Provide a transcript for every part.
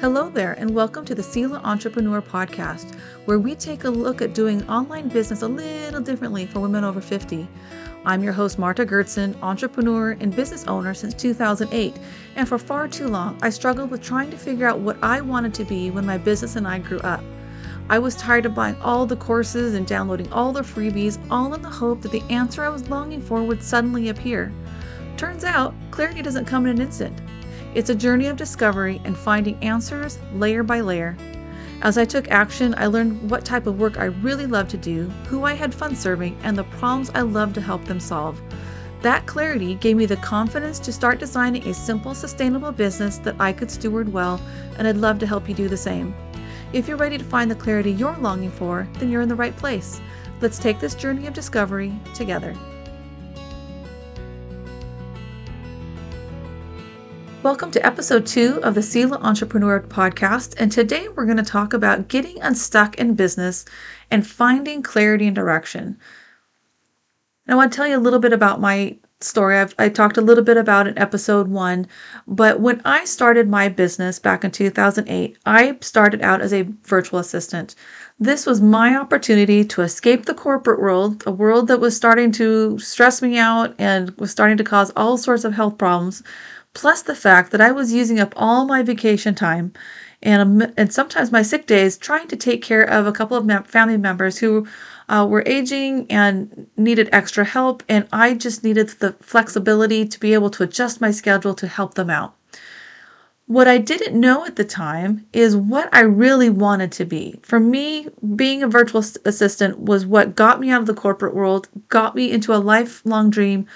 Hello there, and welcome to the Selah Entrepreneur Podcast, where we take a look at doing online business a little differently for women over 50. I'm your host, Marta Goertzen, entrepreneur and business owner since 2008, and for far too long, I struggled with trying to figure out what I wanted to be when my business and I grew up. I was tired of buying all the courses and downloading all the freebies, all in the hope that the answer I was longing for would suddenly appear. Turns out, clarity doesn't come in an instant. It's a journey of discovery and finding answers layer by layer. As I took action, I learned what type of work I really loved to do, who I had fun serving, and the problems I loved to help them solve. That clarity gave me the confidence to start designing a simple, sustainable business that I could steward well, and I'd love to help you do the same. If you're ready to find the clarity you're longing for, then you're in the right place. Let's take this journey of discovery together. Welcome to episode two of the Selah Entrepreneur podcast. And today we're going to talk about getting unstuck in business and finding clarity and direction. And I want to tell you a little bit about my story. I've, I talked a little bit about in episode one, but when I started my business back in 2008, I started out as a virtual assistant. This was my opportunity to escape the corporate world, a world that was starting to stress me out and was starting to cause all sorts of health problems plus the fact that I was using up all my vacation time and, and sometimes my sick days trying to take care of a couple of family members who uh, were aging and needed extra help. And I just needed the flexibility to be able to adjust my schedule to help them out. What I didn't know at the time is what I really wanted to be. For me, being a virtual assistant was what got me out of the corporate world, got me into a lifelong dream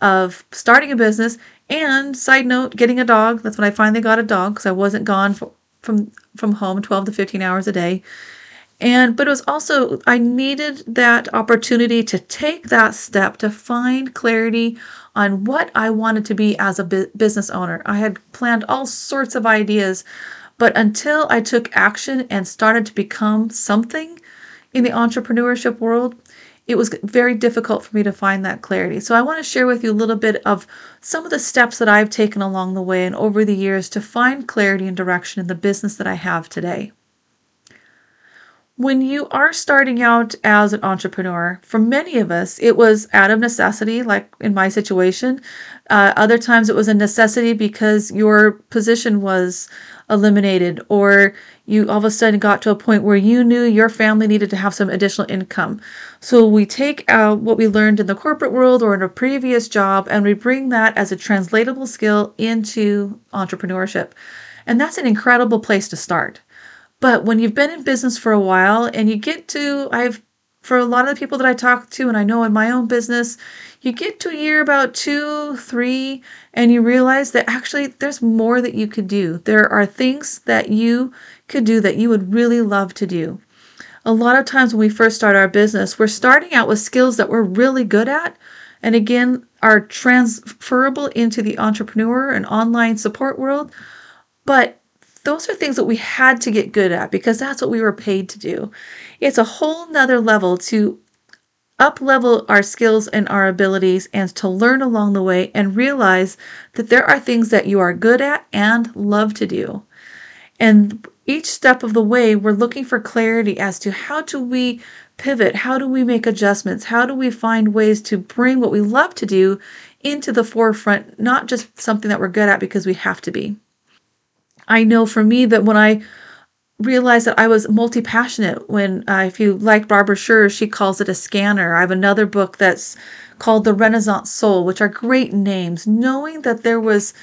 of starting a business and side note, getting a dog. That's when I finally got a dog because I wasn't gone for, from from home 12 to 15 hours a day. And but it was also I needed that opportunity to take that step to find clarity on what I wanted to be as a bu- business owner. I had planned all sorts of ideas, but until I took action and started to become something in the entrepreneurship world, it was very difficult for me to find that clarity. So I want to share with you a little bit of some of the steps that I've taken along the way and over the years to find clarity and direction in the business that I have today. When you are starting out as an entrepreneur, for many of us, it was out of necessity, like in my situation. Uh, other times it was a necessity because your position was eliminated or you all of a sudden got to a point where you knew your family needed to have some additional income. So we take what we learned in the corporate world or in a previous job and we bring that as a translatable skill into entrepreneurship. And that's an incredible place to start. But when you've been in business for a while and you get to, I've for a lot of the people that I talk to, and I know in my own business, you get to a year about two, three, and you realize that actually there's more that you could do. There are things that you could do that you would really love to do. A lot of times when we first start our business, we're starting out with skills that we're really good at, and again, are transferable into the entrepreneur and online support world. But those are things that we had to get good at because that's what we were paid to do. It's a whole nother level to up level our skills and our abilities and to learn along the way and realize that there are things that you are good at and love to do. And each step of the way, we're looking for clarity as to how do we pivot? How do we make adjustments? How do we find ways to bring what we love to do into the forefront, not just something that we're good at because we have to be? I know for me that when I realized that I was multi passionate, when uh, if you like Barbara Sher, she calls it a scanner. I have another book that's called The Renaissance Soul, which are great names. Knowing that there was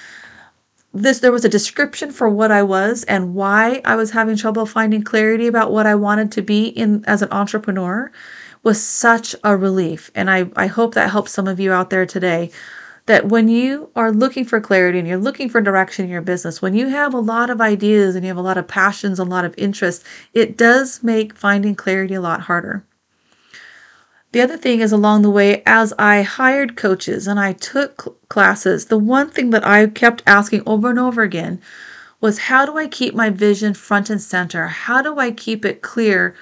this there was a description for what I was and why I was having trouble finding clarity about what I wanted to be in as an entrepreneur was such a relief. And I, I hope that helps some of you out there today that when you are looking for clarity and you're looking for direction in your business, when you have a lot of ideas and you have a lot of passions, a lot of interests, it does make finding clarity a lot harder. The other thing is along the way, as I hired coaches and I took classes, the one thing that I kept asking over and over again was how do I keep my vision front and center? How do I keep it clear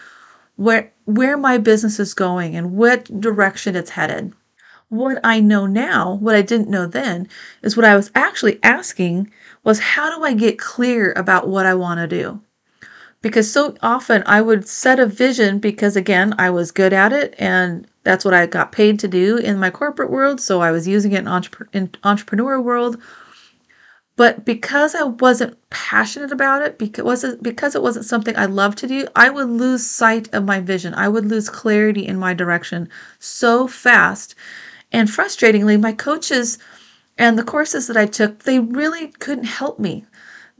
where where my business is going and what direction it's headed? What I know now, what I didn't know then, is what I was actually asking was how do I get clear about what I want to do? Because so often I would set a vision because, again, I was good at it and that's what I got paid to do in my corporate world. So I was using it in, entrep- in entrepreneur world. But because I wasn't passionate about it, because it, because it wasn't something I loved to do, I would lose sight of my vision. I would lose clarity in my direction so fast. And frustratingly, my coaches and the courses that I took, they really couldn't help me.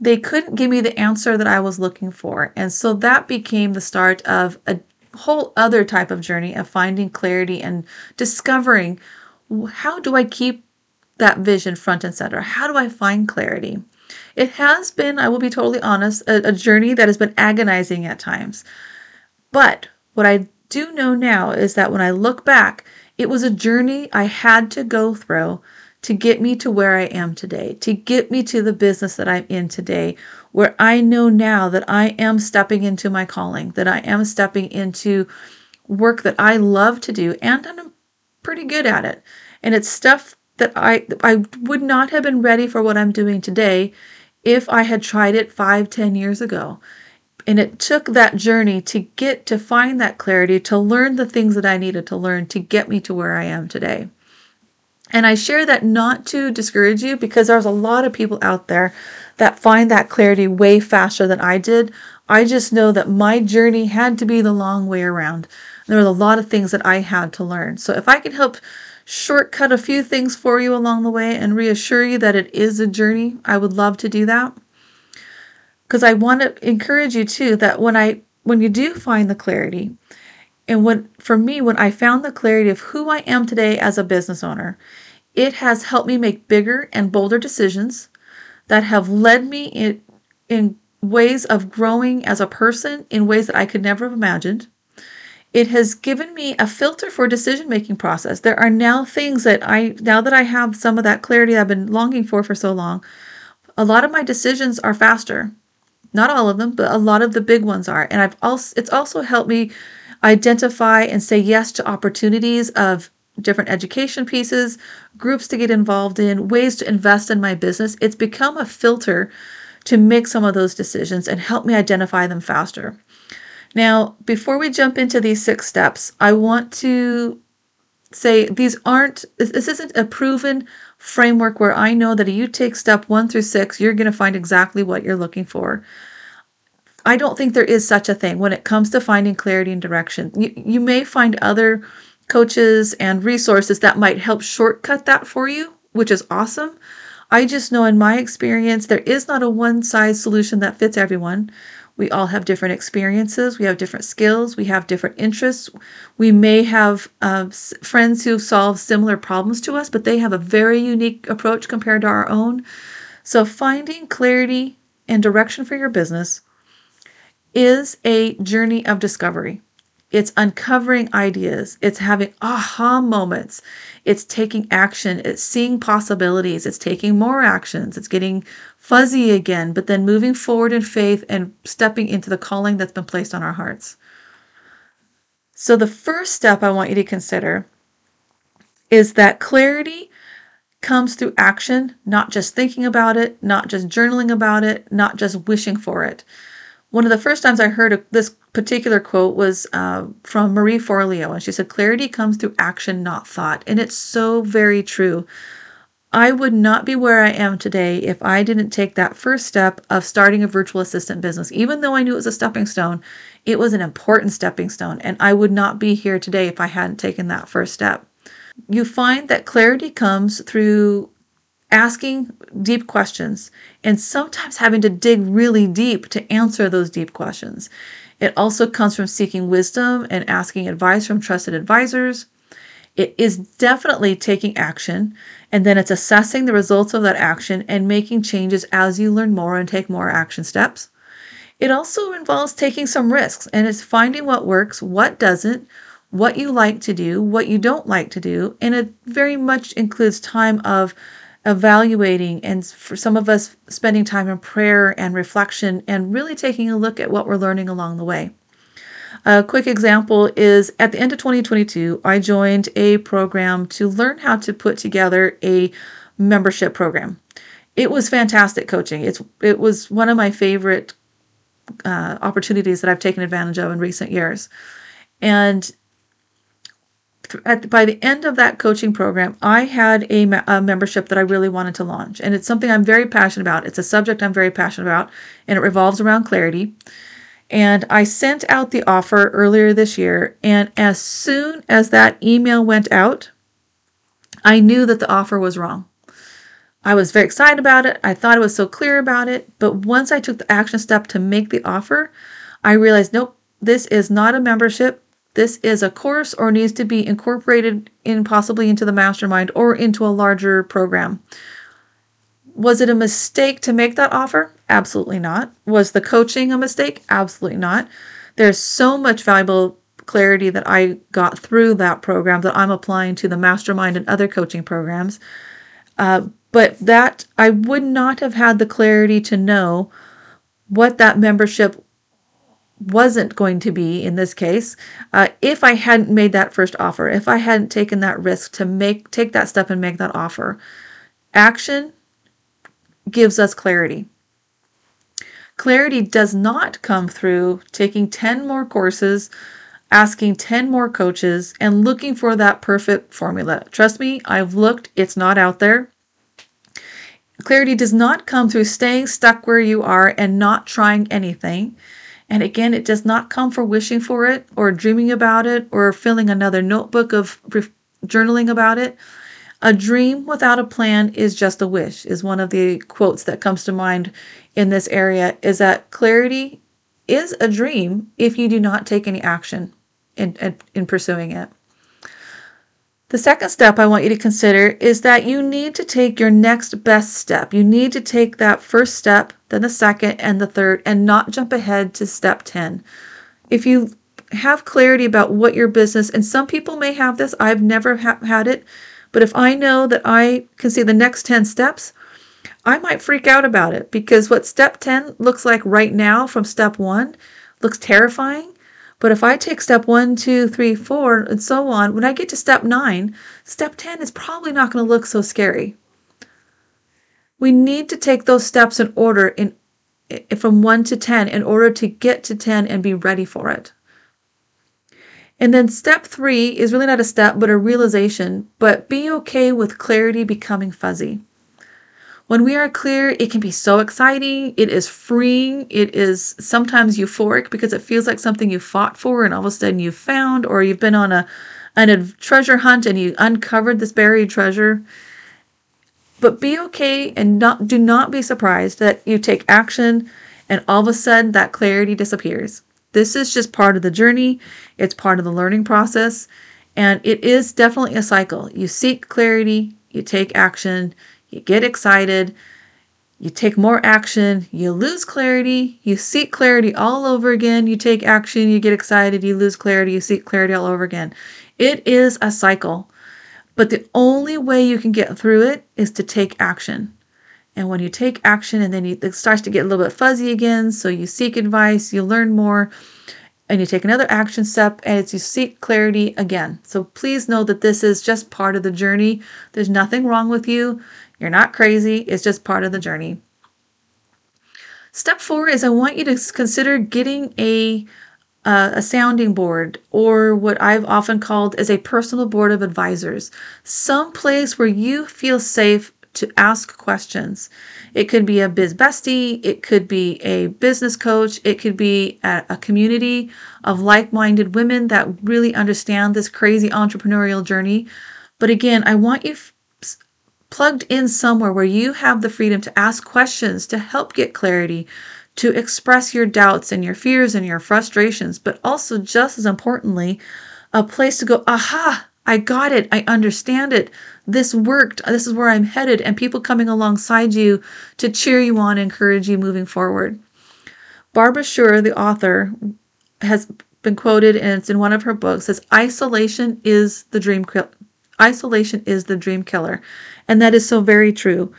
They couldn't give me the answer that I was looking for. And so that became the start of a whole other type of journey of finding clarity and discovering how do I keep that vision front and center? How do I find clarity? It has been, I will be totally honest, a, a journey that has been agonizing at times. But what I do know now is that when I look back, it was a journey I had to go through to get me to where I am today, to get me to the business that I'm in today, where I know now that I am stepping into my calling, that I am stepping into work that I love to do, and I'm pretty good at it. And it's stuff that I I would not have been ready for what I'm doing today if I had tried it five, ten years ago. And it took that journey to get to find that clarity, to learn the things that I needed to learn to get me to where I am today. And I share that not to discourage you because there's a lot of people out there that find that clarity way faster than I did. I just know that my journey had to be the long way around. There were a lot of things that I had to learn. So if I can help shortcut a few things for you along the way and reassure you that it is a journey, I would love to do that. Because I want to encourage you too that when I when you do find the clarity, and when for me when I found the clarity of who I am today as a business owner, it has helped me make bigger and bolder decisions that have led me in, in ways of growing as a person in ways that I could never have imagined. It has given me a filter for decision making process. There are now things that I now that I have some of that clarity I've been longing for for so long, a lot of my decisions are faster. Not all of them, but a lot of the big ones are. And I've also it's also helped me identify and say yes to opportunities of different education pieces, groups to get involved in, ways to invest in my business. It's become a filter to make some of those decisions and help me identify them faster. Now, before we jump into these six steps, I want to say these aren't, this isn't a proven framework where I know that if you take step one through six, you're going to find exactly what you're looking for. I don't think there is such a thing when it comes to finding clarity and direction. You, you may find other coaches and resources that might help shortcut that for you, which is awesome. I just know in my experience, there is not a one size solution that fits everyone. We all have different experiences, we have different skills, we have different interests. We may have uh, friends who solve similar problems to us, but they have a very unique approach compared to our own. So, finding clarity and direction for your business is a journey of discovery. It's uncovering ideas. It's having aha moments. It's taking action. It's seeing possibilities. It's taking more actions. It's getting fuzzy again, but then moving forward in faith and stepping into the calling that's been placed on our hearts. So, the first step I want you to consider is that clarity comes through action, not just thinking about it, not just journaling about it, not just wishing for it. One of the first times I heard this particular quote was uh, from Marie Forleo, and she said, Clarity comes through action, not thought. And it's so very true. I would not be where I am today if I didn't take that first step of starting a virtual assistant business. Even though I knew it was a stepping stone, it was an important stepping stone, and I would not be here today if I hadn't taken that first step. You find that clarity comes through asking deep questions and sometimes having to dig really deep to answer those deep questions. It also comes from seeking wisdom and asking advice from trusted advisors. It is definitely taking action, and then it's assessing the results of that action and making changes as you learn more and take more action steps. It also involves taking some risks, and it's finding what works, what doesn't, what you like to do, what you don't like to do, and it very much includes time of evaluating and for some of us spending time in prayer and reflection and really taking a look at what we're learning along the way. A quick example is at the end of 2022, I joined a program to learn how to put together a membership program. It was fantastic coaching. It's it was one of my favorite uh, opportunities that I've taken advantage of in recent years. And at, by the end of that coaching program, I had a, a, membership that I really wanted to launch. And it's something I'm very passionate about. It's a subject I'm very passionate about, and it revolves around clarity. And I sent out the offer earlier this year. And as soon as that email went out, I knew that the offer was wrong. I was very excited about it. I thought it was so clear about it. But once I took the action step to make the offer, I realized nope, this is not a membership. This is a course or needs to be incorporated in possibly into the mastermind or into a larger program. Was it a mistake to make that offer? Absolutely not. Was the coaching a mistake? Absolutely not. There's so much valuable clarity that I got through that program that I'm applying to the mastermind and other coaching programs. Uh, but that I would not have had the clarity to know what that membership wasn't going to be in this case uh, if i hadn't made that first offer if i hadn't taken that risk to make take that step and make that offer action gives us clarity. Clarity does not come through taking 10 more courses asking 10 more coaches and looking for that perfect formula. Trust me i've looked it's not out there. Clarity does not come through staying stuck where you are and not trying anything and again, it does not come for wishing for it or dreaming about it or filling another notebook of journaling about it. A dream without a plan is just a wish, is one of the quotes that comes to mind in this area. Is that clarity is a dream if you do not take any action in, in, in pursuing it. The second step I want you to consider is that you need to take your next best step. You need to take that first step, then the second and the third, and not jump ahead to step 10. If you have clarity about what your business, and some people may have this, I've never ha- had it, but if I know that I can see the next 10 steps, I might freak out about it because what step 10 looks like right now from step one looks terrifying but if I take step one, two, three, four, and so on, when I get to step nine, step 10 is probably not going to look so scary. We need to take those steps in order in from 1 to 10 in order to get to 10 and be ready for it. And then step 3 is really not a step but a realization, but be okay with clarity becoming fuzzy. When we are clear, it can be so exciting. It is freeing. It is sometimes euphoric because it feels like something you fought for and all of a sudden you found, or you've been on a, on a treasure hunt and you uncovered this buried treasure. But be okay and not do not be surprised that you take action and all of a sudden that clarity disappears. This is just part of the journey. It's part of the learning process. And it is definitely a cycle. You seek clarity, you take action, you get excited, you take more action, you lose clarity, you seek clarity all over again, you take action, you get excited, you lose clarity, you seek clarity all over again. It is a cycle. But the only way you can get through it is to take action. And when you take action and then it starts to get a little bit fuzzy again, so you seek advice, you learn more, and you take another action step and it's you seek clarity again. So please know that this is just part of the journey. There's nothing wrong with you. You're not crazy, it's just part of the journey. Step four is I want you to consider getting a uh, a sounding board, or what I've often called as a personal board of advisors, some place where you feel safe to ask questions. It could be a biz bestie, it could be a business coach, it could be a, a community of like minded women that really understand this crazy entrepreneurial journey. But again, I want you plugged in somewhere where you have the freedom to ask questions, to help get clarity, to express your doubts and your fears and your frustrations, but also, just as importantly, a place to go, aha, I got it. I understand it. This worked. This is where I'm headed. And people coming alongside you to cheer you on, encourage you moving forward. Barbara Sher, the author, has been quoted, and it's in one of her books, says, Isolation is the dream isolation is the dream killer. And that is so very true.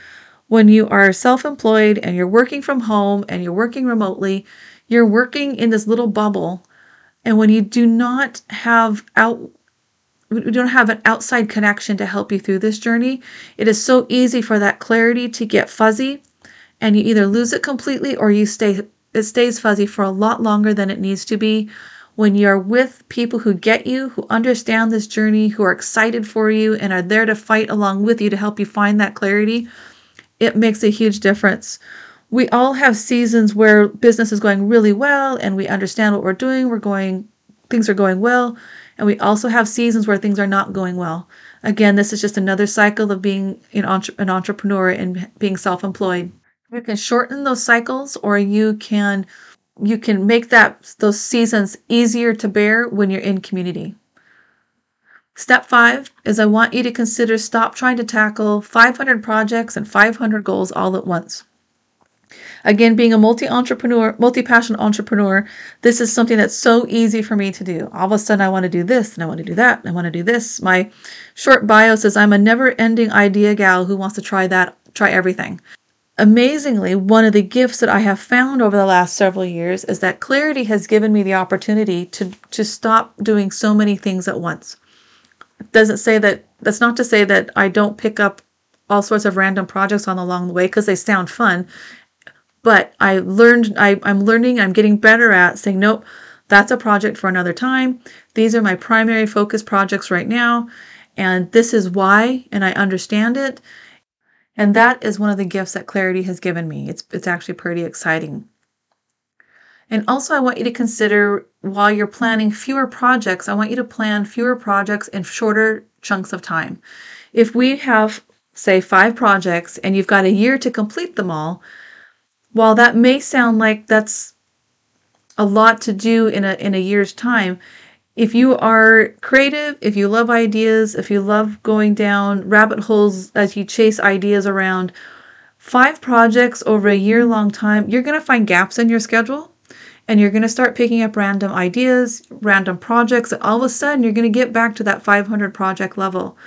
When you are self employed and you're working from home and you're working remotely, you're working in this little bubble And when you do not have out we don't have an outside connection to help you through this journey, it is so easy for that clarity to get fuzzy and you either lose it completely or you stay it stays fuzzy for a lot longer than it needs to be when you're with people who get you, who understand this journey, who are excited for you and are there to fight along with you to help you find that clarity, it makes a huge difference. We all have seasons where business is going really well and we understand what we're doing, we're going things are going well, and we also have seasons where things are not going well. Again, this is just another cycle of being an, entre- an entrepreneur and being self-employed. You can shorten those cycles or you can you can make that those seasons easier to bear when you're in community. Step 5 is I want you to consider stop trying to tackle 500 projects and 500 goals all at once. Again, being a multi entrepreneur, multi passion entrepreneur, this is something that's so easy for me to do. All of a sudden, I want to do this and I want to do that and I want to do this. My short bio says I'm a never ending idea gal who wants to try that, try everything. Amazingly, one of the gifts that I have found over the last several years is that clarity has given me the opportunity to, to stop doing so many things at once. It doesn't say that, that's not to say that I don't pick up all sorts of random projects on along the way because they sound fun but I learned, I, I'm learning, I'm getting better at saying, nope, that's a project for another time. These are my primary focus projects right now. And this is why, and I understand it. And that is one of the gifts that clarity has given me. It's, it's actually pretty exciting. And also, I want you to consider while you're planning fewer projects, I want you to plan fewer projects in shorter chunks of time. If we have, say, five projects and you've got a year to complete them all, while that may sound like that's a lot to do in a in a year's time, if you are creative, if you love ideas, if you love going down rabbit holes as you chase ideas around, five projects over a year long time, you're going to find gaps in your schedule and you're going to start picking up random ideas, random projects, and all of a sudden you're going to get back to that 500 project level.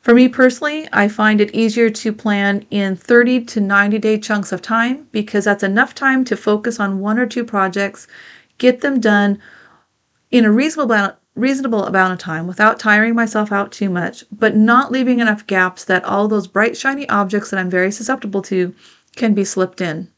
For me personally, I find it easier to plan in 30 to 90 day chunks of time because that's enough time to focus on one or two projects, get them done in a reasonable amount, reasonable amount of time without tiring myself out too much, but not leaving enough gaps that all those bright, shiny objects that I'm very susceptible to can be slipped in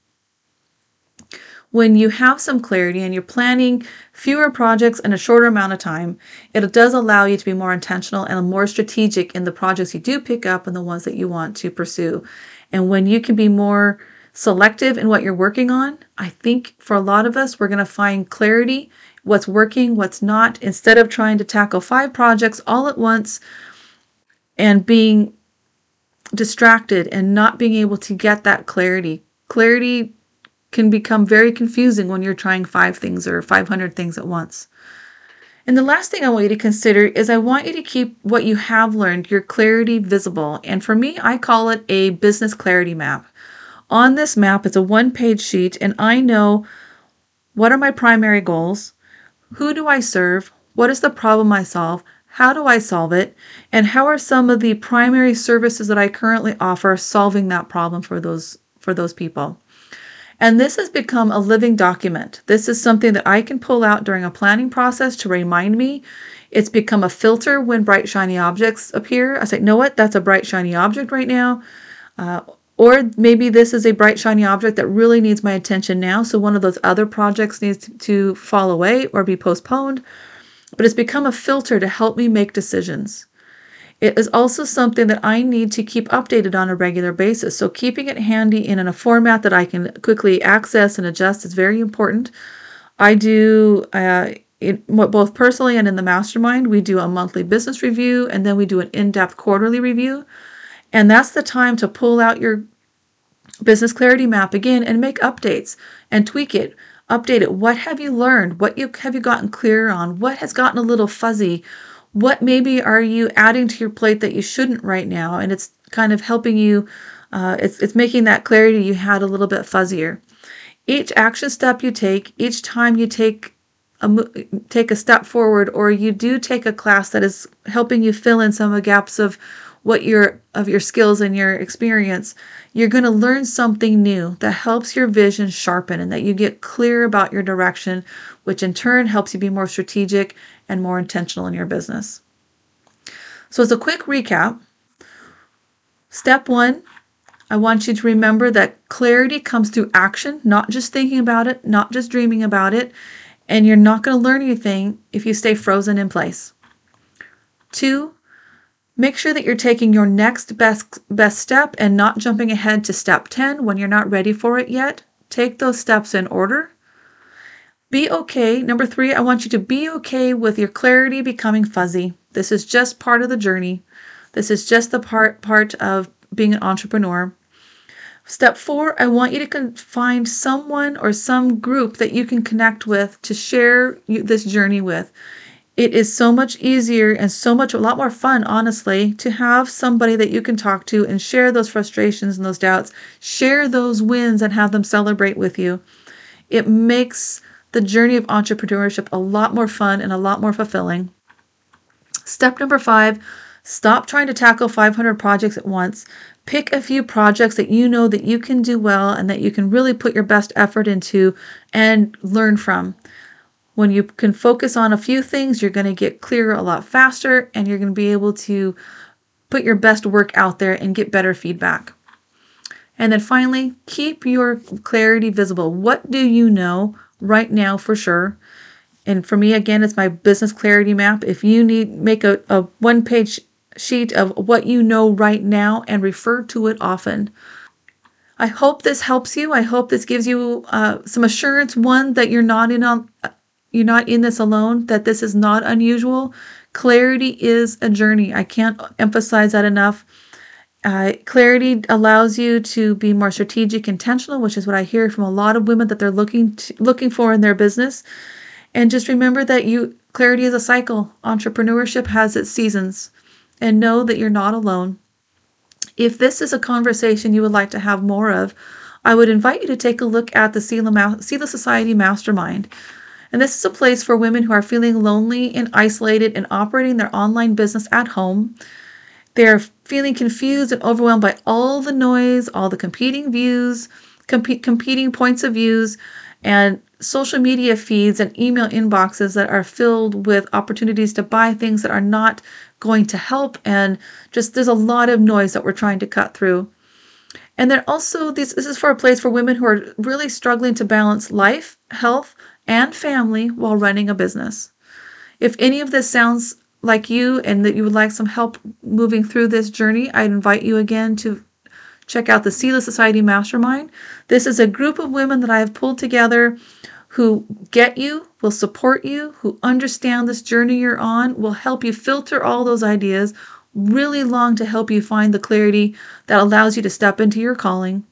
when you have some clarity and you're planning fewer projects in a shorter amount of time, it does allow you to be more intentional and more strategic in the projects you do pick up and the ones that you want to pursue. And when you can be more selective in what you're working on, I think for a lot of us, we're going to find clarity what's working, what's not, instead of trying to tackle five projects all at once and being distracted and not being able to get that clarity. Clarity can become very confusing when you're trying five things or 500 things at once. And the last thing I want you to consider is I want you to keep what you have learned, your clarity visible. And for me, I call it a business clarity map. On this map, it's a one page sheet, and I know what are my primary goals, who do I serve, what is the problem I solve, how do I solve it, and how are some of the primary services that I currently offer solving that problem for those for those people. And this has become a living document. This is something that I can pull out during a planning process to remind me. It's become a filter when bright, shiny objects appear. I say, know what? That's a bright, shiny object right now. Uh, or maybe this is a bright, shiny object that really needs my attention now. So one of those other projects needs to fall away or be postponed. But it's become a filter to help me make decisions. It is also something that I need to keep updated on a regular basis. So keeping it handy and in a format that I can quickly access and adjust is very important. I do uh, both personally and in the mastermind. We do a monthly business review and then we do an in-depth quarterly review. And that's the time to pull out your business clarity map again and make updates and tweak it update it. What have you learned? What you have you gotten clear on? What has gotten a little fuzzy? What maybe are you adding to your plate that you shouldn't right now? And it's kind of helping you uh, it's, it's making that clarity you had a little bit fuzzier. Each action step you take each time you take a, take a step forward or you do take a class that is helping you fill in some of the gaps of what your of your skills and your experience, you're going to learn something new that helps your vision sharpen and that you get clear about your direction, which in turn helps you be more strategic and more intentional in your business. So, as a quick recap, step one, I want you to remember that clarity comes through action, not just thinking about it, not just dreaming about it, and you're not going to learn anything if you stay frozen in place. Two, make sure that you're taking your next best best step and not jumping ahead to step 10 when you're not ready for it yet. Take those steps in order. Be okay. Number 3, I want you to be okay with your clarity becoming fuzzy. This is just part of the journey. This is just the part part of being an entrepreneur. Step four, I want you to find someone or some group that you can connect with to share this journey with. It is so much easier and so much a lot more fun, honestly, to have somebody that you can talk to and share those frustrations and those doubts, share those wins and have them celebrate with you. It makes the journey of entrepreneurship a lot more fun and a lot more fulfilling. Step number five stop trying to tackle 500 projects at once. Pick a few projects that you know that you can do well and that you can really put your best effort into and learn from. When you can focus on a few things, you're going to get clearer a lot faster and you're going to be able to put your best work out there and get better feedback. And then finally, keep your clarity visible. What do you know right now for sure? And for me, again, it's my business clarity map. If you need, make a, a one page sheet of what you know right now and refer to it often. I hope this helps you. I hope this gives you uh, some assurance. One that you're not in on, you're not in this alone. That this is not unusual. Clarity is a journey. I can't emphasize that enough. Uh, clarity allows you to be more strategic, intentional, which is what I hear from a lot of women that they're looking to, looking for in their business. And just remember that you clarity is a cycle. Entrepreneurship has its seasons and know that you're not alone. If this is a conversation you would like to have more of, I would invite you to take a look at the Selah Society Mastermind. And this is a place for women who are feeling lonely and isolated and operating their online business at home. They're feeling confused and overwhelmed by all the noise, all the competing views, comp- competing points of views, and social media feeds and email inboxes that are filled with opportunities to buy things that are not going to help and just there's a lot of noise that we're trying to cut through and then also this, this is for a place for women who are really struggling to balance life health and family while running a business if any of this sounds like you and that you would like some help moving through this journey i invite you again to check out the Selah Society Mastermind. This is a group of women that I have pulled together who get you, will support you, who understand this journey you're on, will help you filter all those ideas, really long to help you find the clarity that allows you to step into your calling.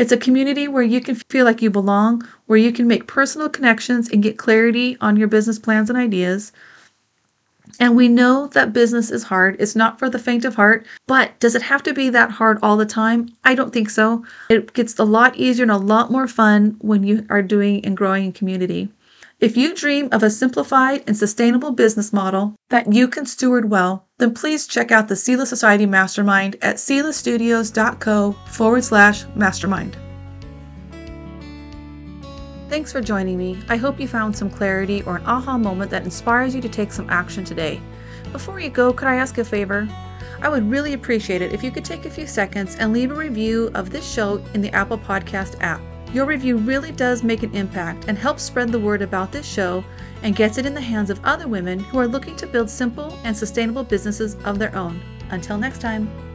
It's a community where you can feel like you belong, where you can make personal connections and get clarity on your business plans and ideas. And we know that business is hard. It's not for the faint of heart, but does it have to be that hard all the time? I don't think so. It gets a lot easier and a lot more fun when you are doing and growing in community. If you dream of a simplified and sustainable business model that you can steward well, then please check out the Selah Society Mastermind at selahstudios.co forward slash mastermind. Thanks for joining me. I hope you found some clarity or an aha moment that inspires you to take some action today. Before you go, could I ask a favor? I would really appreciate it if you could take a few seconds and leave a review of this show in the Apple Podcast app. Your review really does make an impact and helps spread the word about this show and gets it in the hands of other women who are looking to build simple and sustainable businesses of their own. Until next time.